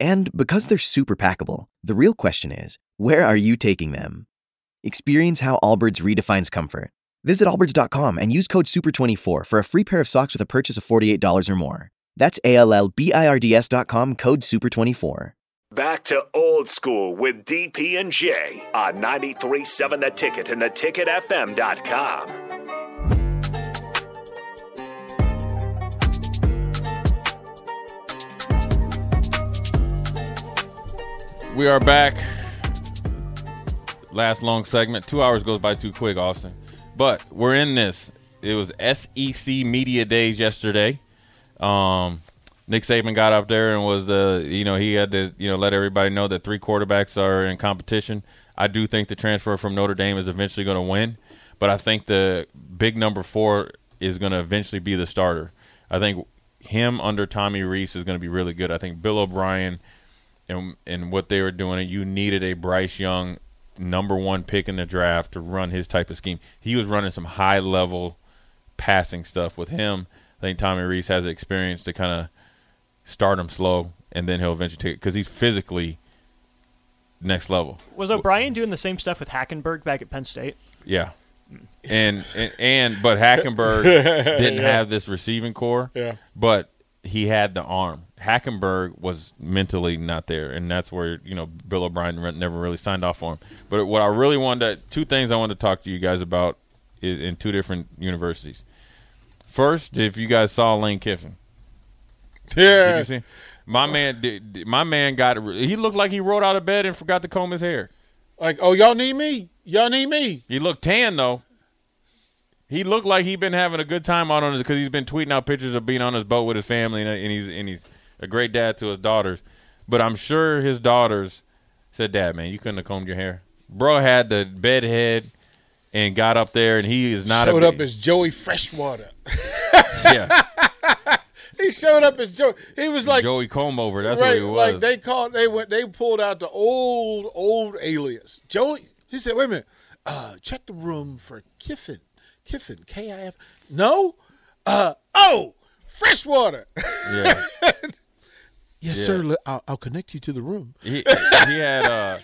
And because they're super packable, the real question is where are you taking them? Experience how Allbirds redefines comfort. Visit allbirds.com and use code SUPER24 for a free pair of socks with a purchase of $48 or more. That's A L L B I R D S.com code SUPER24. Back to old school with DP and J on 93.7 The Ticket and theticketfm.com. We are back. Last long segment. Two hours goes by too quick, Austin. But we're in this. It was SEC Media Days yesterday. Um, Nick Saban got up there and was the you know he had to you know let everybody know that three quarterbacks are in competition. I do think the transfer from Notre Dame is eventually going to win, but I think the big number four is going to eventually be the starter. I think him under Tommy Rees is going to be really good. I think Bill O'Brien and and what they were doing, you needed a Bryce Young number one pick in the draft to run his type of scheme. He was running some high level passing stuff with him. I think Tommy Rees has experience to kind of start him slow, and then he'll eventually take it because he's physically next level. Was O'Brien doing the same stuff with Hackenberg back at Penn State? Yeah. And, and and but Hackenberg didn't have this receiving corps. Yeah. But he had the arm. Hackenberg was mentally not there, and that's where you know Bill O'Brien never really signed off on him. But what I really wanted, to, two things I wanted to talk to you guys about is in two different universities. First, if you guys saw Lane Kiffin, Yeah. did you see? My man, did, my man got. He looked like he rolled out of bed and forgot to comb his hair. Like, oh, y'all need me. Y'all need me. He looked tan though. He looked like he'd been having a good time out on his because he's been tweeting out pictures of being on his boat with his family and, and he's and he's a great dad to his daughters. But I'm sure his daughters said, "Dad, man, you couldn't have combed your hair." Bro had the bed head and got up there, and he is not Showed a up as Joey Freshwater. yeah He showed up as Joey. He was like Joey comb over. That's right, what he was. like they called. They went. They pulled out the old old alias. Joey. He said, "Wait a minute. Uh, check the room for Kiffin. Kiffin. K I F. No. Uh oh, Freshwater. yeah. yes, Yeah. sir. I'll, I'll connect you to the room. he, he had uh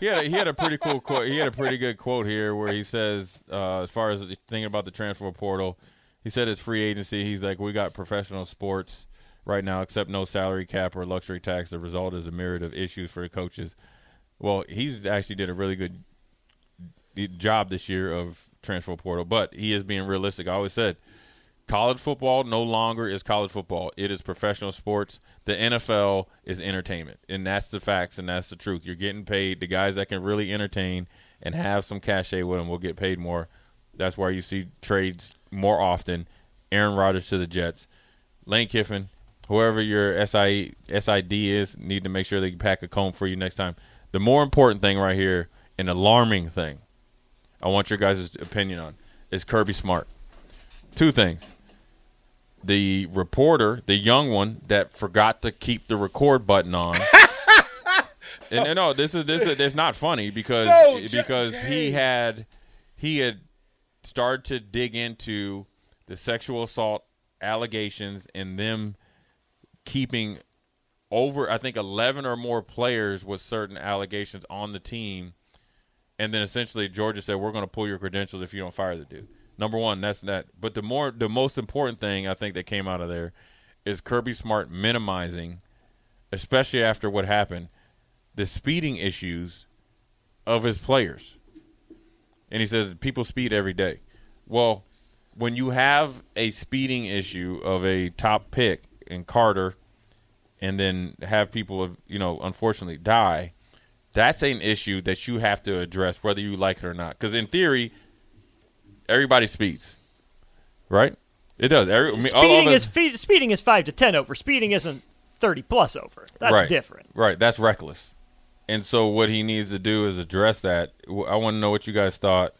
he had a, he had a pretty cool quote. He had a pretty good quote here where he says, uh, as far as thinking about the transfer portal, he said it's free agency. He's like, we got professional sports right now, except no salary cap or luxury tax. The result is a myriad of issues for the coaches. Well, he's actually did a really good job this year of transfer portal, but he is being realistic. I always said college football no longer is college football. It is professional sports. The NFL is entertainment, and that's the facts and that's the truth. You're getting paid. The guys that can really entertain and have some cachet with them will get paid more. That's why you see trades more often. Aaron Rodgers to the Jets, Lane Kiffin, whoever your SI, SID is, need to make sure they pack a comb for you next time. The more important thing right here, an alarming thing, I want your guys' opinion on, is Kirby Smart. Two things the reporter, the young one that forgot to keep the record button on. and no, this is this is it's not funny because No, Jay- because he had he had started to dig into the sexual assault allegations and them keeping over I think 11 or more players with certain allegations on the team and then essentially Georgia said we're going to pull your credentials if you don't fire the dude. Number 1, that's that. But the more the most important thing I think that came out of there is Kirby Smart minimizing especially after what happened the speeding issues of his players. And he says people speed every day. Well, when you have a speeding issue of a top pick in Carter and then have people of you know unfortunately die, that's an issue that you have to address whether you like it or not. Because in theory, everybody speeds, right? It does. Every, I mean, Speeding is fe- speeding is five to ten over. Speeding isn't thirty plus over. That's right, different. Right, that's reckless. And so what he needs to do is address that. I want to know what you guys thought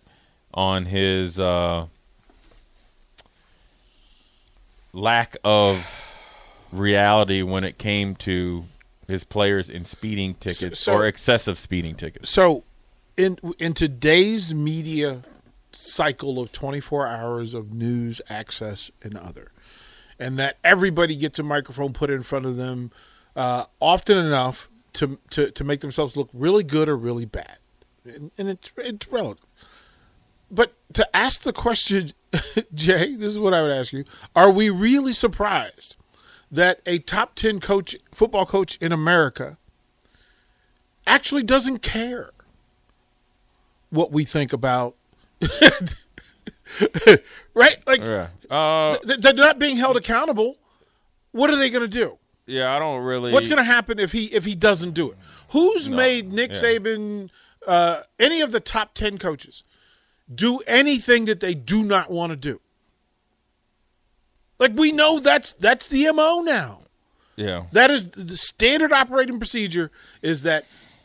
on his uh, lack of reality when it came to his players in speeding tickets so- or excessive speeding tickets. So, in in today's media cycle of 24 hours of news access and other, and that everybody gets a microphone put in front of them uh, often enough to, to to make themselves look really good or really bad, and, and it's it's relative. But to ask the question, Jay, this is what I would ask you: Are we really surprised that a top 10 coach, football coach in America, actually doesn't care what we think about? right? Like Yeah. Uh, th- they're not being held accountable. What are they going to do? yeah, I don't really. What's going to happen if he if he doesn't do it? Who's made Nick yeah. Saban, uh, any of the top ten coaches, do anything that they do not want to do? Like we know that's that's the mo now. Yeah. That is the standard operating procedure. Is that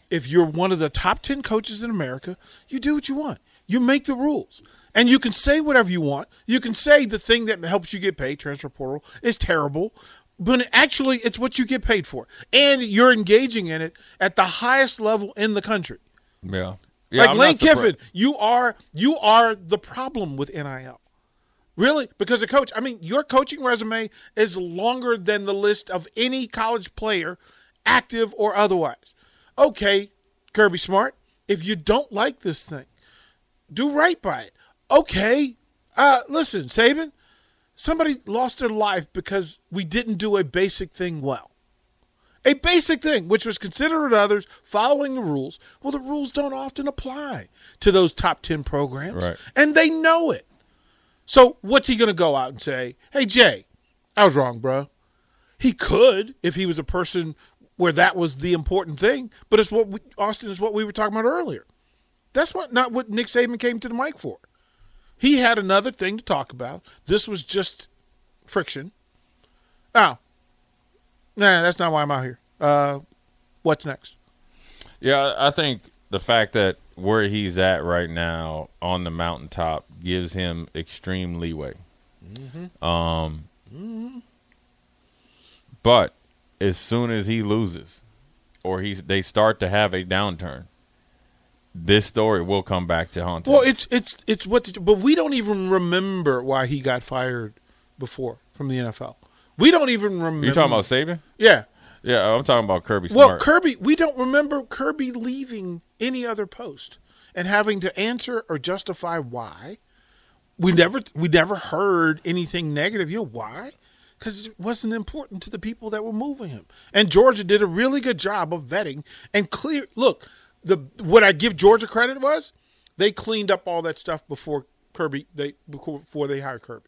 if you're one of the top ten coaches in America, you do what you want. You make the rules. And you can say whatever you want. You can say the thing that helps you get paid, transfer portal, is terrible. But actually, it's what you get paid for. And you're engaging in it at the highest level in the country. Yeah. Yeah. like I'm Lane Kiffin, you are you are the problem with NIL. Really? Because a coach, I mean, your coaching resume is longer than the list of any college player, active or otherwise. Okay, Kirby Smart, if you don't like this thing, do right by it. Okay, uh, listen, Saban, somebody lost their life because we didn't do a basic thing well. A basic thing, which was considered others, following the rules. Well, the rules don't often apply to those top 10 programs. Right. And they know it. So what's he going to go out and say? Hey, Jay, I was wrong, bro. He could if he was a person where that was the important thing. But it's what we, Austin is what we were talking about earlier. That's what not what Nick Saban came to the mic for. He had another thing to talk about. This was just friction. Oh, nah, that's not why I'm out here. Uh, what's next? Yeah, I think the fact that where he's at right now on the mountaintop gives him extreme leeway. Um, but as soon as he loses, or he's they start to have a downturn, this story will come back to haunt him. Well, it's it's it's what, the, but we don't even remember why he got fired before from the NFL. We don't even remember. you talking about Saban? Yeah. Yeah, I'm talking about Kirby Smart. Well, Kirby, we don't remember Kirby leaving any other post and having to answer or justify why. We never we never heard anything negative. You know why? Because it wasn't important to the people that were moving him. And Georgia did a really good job of vetting and clear. Look, the what I give Georgia credit was they cleaned up all that stuff before Kirby they before, before they hired Kirby.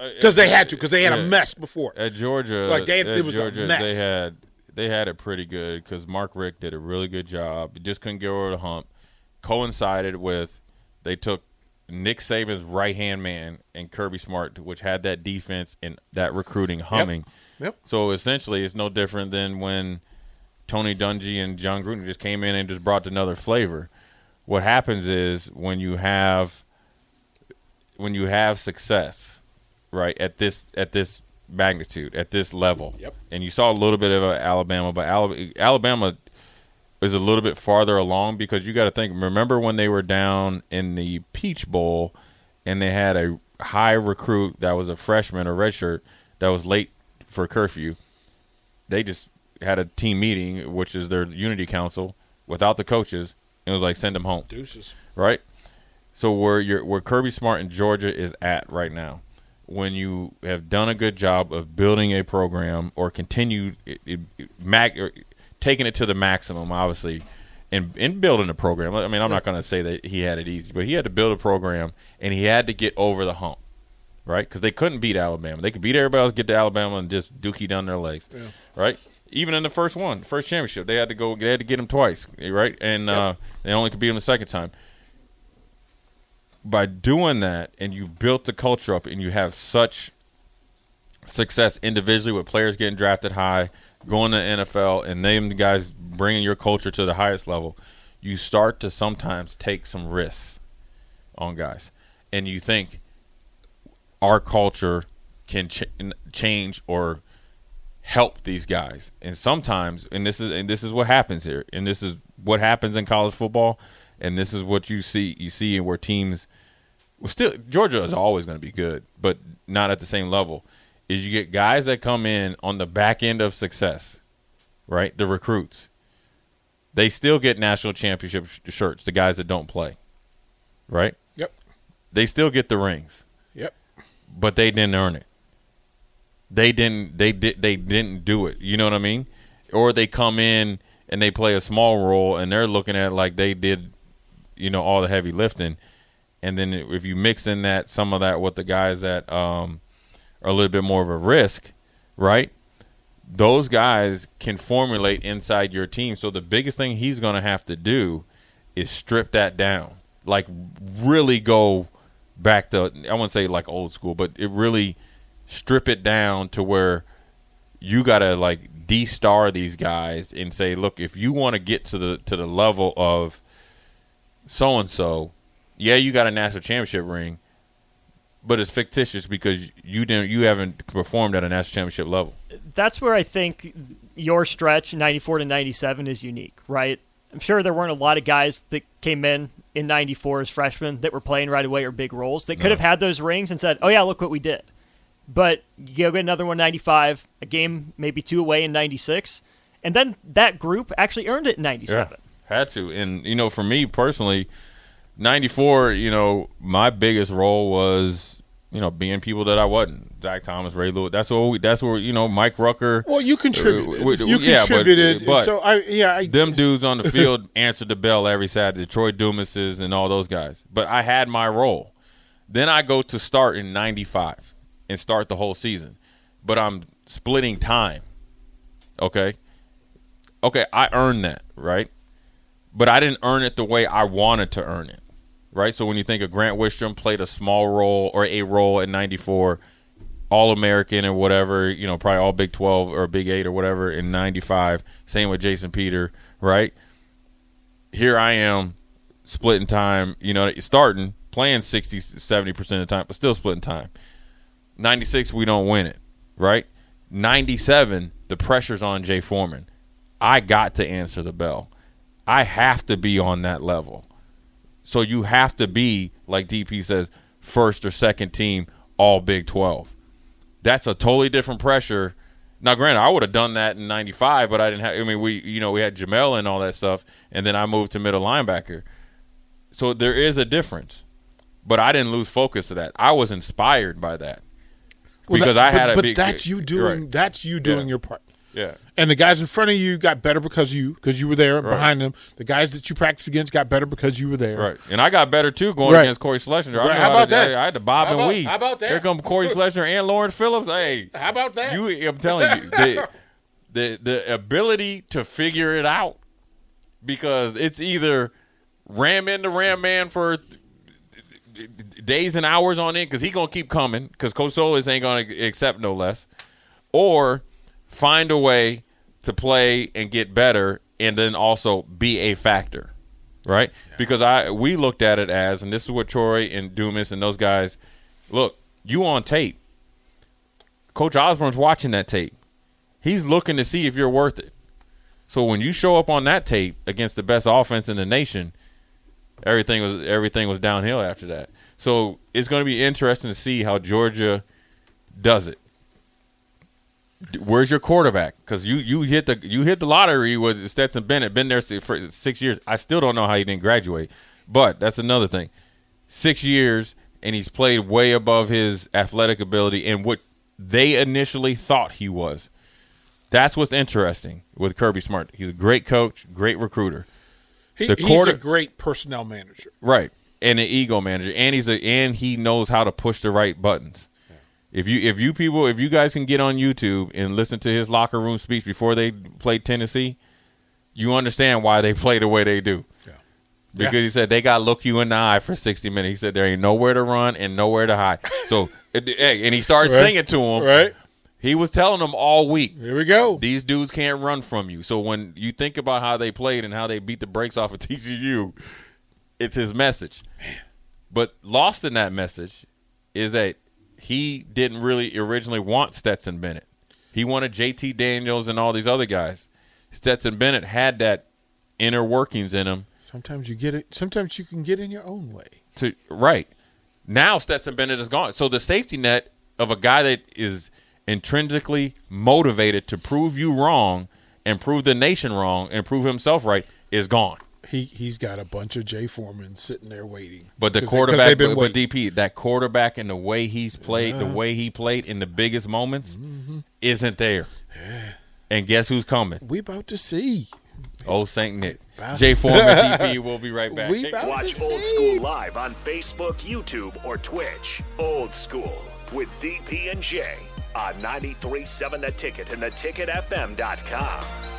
Uh, because they had to, because they had a mess before. At Georgia, Like, they- at it was a Georgia, mess. they had they had it pretty good because Mark Richt did a really good job. Just couldn't get over the hump. Coincided with they took Nick Saban's right hand man and Kirby Smart, which had that defense and that recruiting humming. Yep. So essentially, it's no different than when Tony Dungy and Jon Gruden just came in and just brought another flavor. What happens is when you have when you have success, right at this at this magnitude, at this level, Yep. and you saw a little bit of uh, Alabama, but Alabama, Alabama is a little bit farther along because you got to think. Remember when they were down in the Peach Bowl and they had a high recruit that was a freshman or redshirt that was late for curfew. They just had a team meeting, which is their unity council, without the coaches. And it was like send them home, Deuces. right? So where you're, where Kirby Smart in Georgia is at right now, when you have done a good job of building a program or continue it, it, or taking it to the maximum, obviously, and, and building a program. I mean, I'm not going to say that he had it easy, but he had to build a program and he had to get over the hump, right? Because they couldn't beat Alabama. They could beat everybody else, get to Alabama, and just dookie down their legs, right? Even in the first one, first championship, they had to go. They had to get him twice, right? And uh, they only could beat him the second time by doing that and you built the culture up and you have such success individually with players getting drafted high, going to NFL, and them the guys bringing your culture to the highest level, you start to sometimes take some risks on guys, and you think our culture can ch- change or help these guys. And sometimes, and this is and this is what happens here, and this is what happens in college football, and this is what you see you see where teams well, still Georgia is always going to be good, but not at the same level. Is you get guys that come in on the back end of success, right? The recruits. They still get national championship sh- shirts. The guys that don't play, right? Yep. They still get the rings, Yep. but they didn't earn it. They didn't. They did. They didn't do it. You know what I mean? Or they come in and they play a small role, and they're looking at it like they did, you know, all the heavy lifting and then if you mix in that some of that with the guys that um, are a little bit more of a risk, right? Those guys can formulate inside your team. So the biggest thing he's going to have to do is strip that down, like really go back to I wouldn't say like old school, but it really strip it down to where you got to like de-star these guys and say, look, if you want to get to the to the level of so and so yeah, you got a national championship ring, but it's fictitious because you didn't you haven't performed at a national championship level. That's where I think your stretch 94 to 97 is unique, right? I'm sure there weren't a lot of guys that came in in 94 as freshmen that were playing right away or big roles that could No. have had those rings and said, "Oh yeah, look what we did." But you go get another one 95, a game maybe two away in 96, and then that group actually earned it in 97. Had to. And, you know, for me personally, 94, you know, my biggest role was, you know, being people that I wasn't. Zach Thomas, Ray Lewis. That's what we, that's where, you know, Mike Rucker. Well, you contributed. Uh, we- you yeah, but- contributed. but so I yeah I, them dudes on the field answered the bell every Saturday. Troy Dumases and all those guys. But I had my role. Then I go to start in '95 and start the whole season. But I'm splitting time. Okay. Okay, I earned that, right? But I didn't earn it the way I wanted to earn it, right? So when you think of Grant Wistrom played a small role or a role in '94, All American or whatever, you know, probably all Big 12 or Big 8 or whatever in 95. Same with Jason Peter, right? Here I am splitting time, you know, starting, playing 60, 70% of the time, but still splitting time. 96, we don't win it, right? 97, the pressure's on Jay Foreman. I got to answer the bell. I have to be on that level. So you have to be, like DP says, first or second team, all Big 12 that's a totally different pressure. Now, granted, I would have done that in '95, but I didn't have. I mean, we you know we had Jamel and all that stuff, and then I moved to middle linebacker. So there is a difference, but I didn't lose focus of that. I was inspired by that well, because that- I had but, a but big. that's you doing right. that's you doing Yeah. your part. Yeah, And the guys in front of you got better because of you because you were there Right. behind them. The guys that you practiced against got better because you were there. right. And I got better too going Right. against Cory Schlesinger. Right. How about to- that? I, had to bob How and about- weave. how about that? Here come Cory Schlesinger and Lawrence Phillips. Hey, How about that? You, I'm telling you, the, the the ability to figure it out because it's either ram into ram man for days and hours on end because he gonna keep coming because Coach Solich ain't gonna accept no less, or find a way to play and get better and then also be a factor, right? Because I we looked at it as, and this is what Troy and Dumas and those guys look. You on tape. Coach Osborne's watching that tape. He's looking to see if you're worth it. So when you show up on that tape against the best offense in the nation, everything was everything was downhill after that. So it's going to be interesting to see how Georgia does it. Where's your quarterback? Because you you hit the you hit the lottery with Stetson Bennett. Been there for six years. I still don't know how he didn't graduate, but that's another thing. Six years, and he's played way above his athletic ability and what they initially thought he was. That's what's interesting with Kirby Smart. He's a great coach, great recruiter. He, The he's a great personnel manager. Right. And an ego manager. And he's a and he knows how to push the right buttons. If you if you people if you guys can get on YouTube and listen to his locker room speech before they played Tennessee, you understand why they play the way they do. Yeah. Because Yeah. he said they got to look you in the eye for 60 minutes. He said there ain't nowhere to run and nowhere to hide. So, hey, and he started Right. singing to him. Right. He was telling them all week, Here we go. these dudes can't run from you. So when you think about how they played and how they beat the brakes off of TCU, it's his message. But lost in that message is that he didn't really originally want Stetson Bennett. He wanted JT Daniels and all these other guys. Stetson Bennett had that inner workings in him Sometimes you get it. Sometimes you can get in your own way. to right now Stetson Bennett is gone. So the safety net of a guy that is intrinsically motivated to prove you wrong and prove the nation wrong and prove himself right is gone. He he's got a bunch of Jay Foreman sitting there waiting. But the quarterback, they've but, but. DP, that quarterback and the way he's played, the way he played in the biggest moments, Mm-hmm. isn't there. And guess who's coming? we about to see. Oh, Saint Nick. Jay Foreman, DP. We'll be right back. We Hey, about Watch to Old see. School live on Facebook, YouTube, or Twitch. Old School with DP and J on 93.7 The Ticket and theticketfm.com.